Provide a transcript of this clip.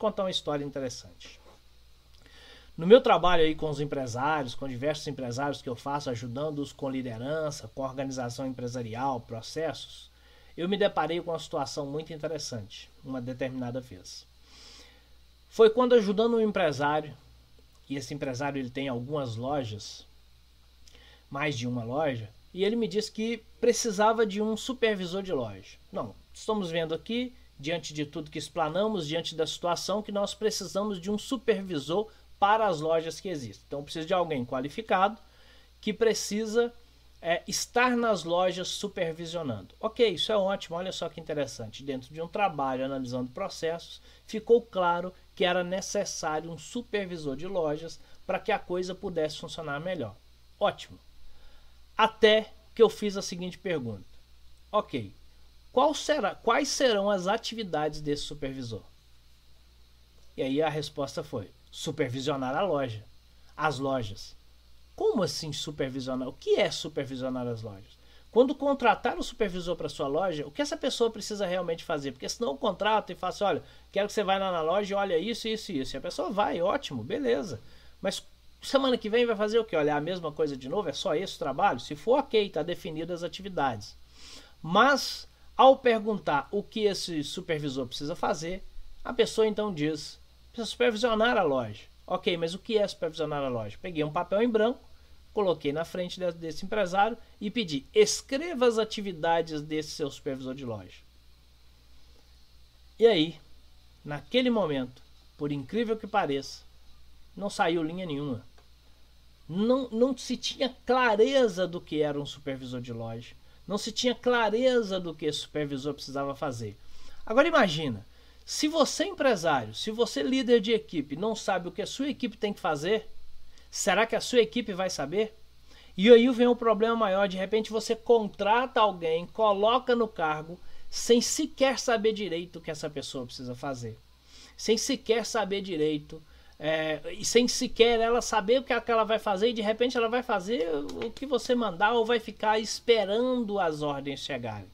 contar uma história interessante. No meu trabalho aí com os empresários, com diversos empresários que eu faço, ajudando-os com liderança, com organização empresarial, processos, eu me deparei com uma situação muito interessante, uma determinada vez. Foi quando ajudando um empresário, e esse empresário ele tem algumas lojas, mais de uma loja, e ele me disse que precisava de um supervisor de loja. Não, estamos vendo aqui, diante de tudo que explanamos, diante da situação, que nós precisamos de um supervisor para as lojas que existem. Então, precisa de alguém qualificado que precisa é, estar nas lojas supervisionando. Ok, isso é ótimo, olha só que interessante. Dentro de um trabalho analisando processos, ficou claro que era necessário um supervisor de lojas para que a coisa pudesse funcionar melhor. Ótimo. Até que eu fiz a seguinte pergunta: Ok, qual será, quais serão as atividades desse supervisor? E aí a resposta foi: supervisionar a loja, as lojas. Como assim supervisionar? O que é supervisionar as lojas? Quando contratar o supervisor para sua loja, o que essa pessoa precisa realmente fazer? Porque senão o contrato e fala assim, olha, quero que você vá lá na loja e olha isso, isso e isso. E a pessoa vai, ótimo, beleza. Mas semana que vem vai fazer o que? Olhar a mesma coisa de novo? É só esse o trabalho? Se for ok, está definido as atividades. Mas, ao perguntar o que esse supervisor precisa fazer, a pessoa então diz, Precisa supervisionar a loja. Ok, mas o que é supervisionar a loja? Peguei um papel em branco, coloquei na frente desse empresário e pedi: escreva as atividades desse seu supervisor de loja. E aí, naquele momento, por incrível que pareça, não saiu linha nenhuma. Não, não se tinha clareza do que era um supervisor de loja. Não se tinha clareza do que esse supervisor precisava fazer. Agora imagina, se você empresário, se você líder de equipe não sabe o que a sua equipe tem que fazer, será que a sua equipe vai saber? E aí vem um problema maior, de repente você contrata alguém, coloca no cargo, sem sequer saber direito o que essa pessoa precisa fazer. Sem sequer saber direito, é, e sem sequer ela saber o que ela vai fazer, e de repente ela vai fazer o que você mandar ou vai ficar esperando as ordens chegarem.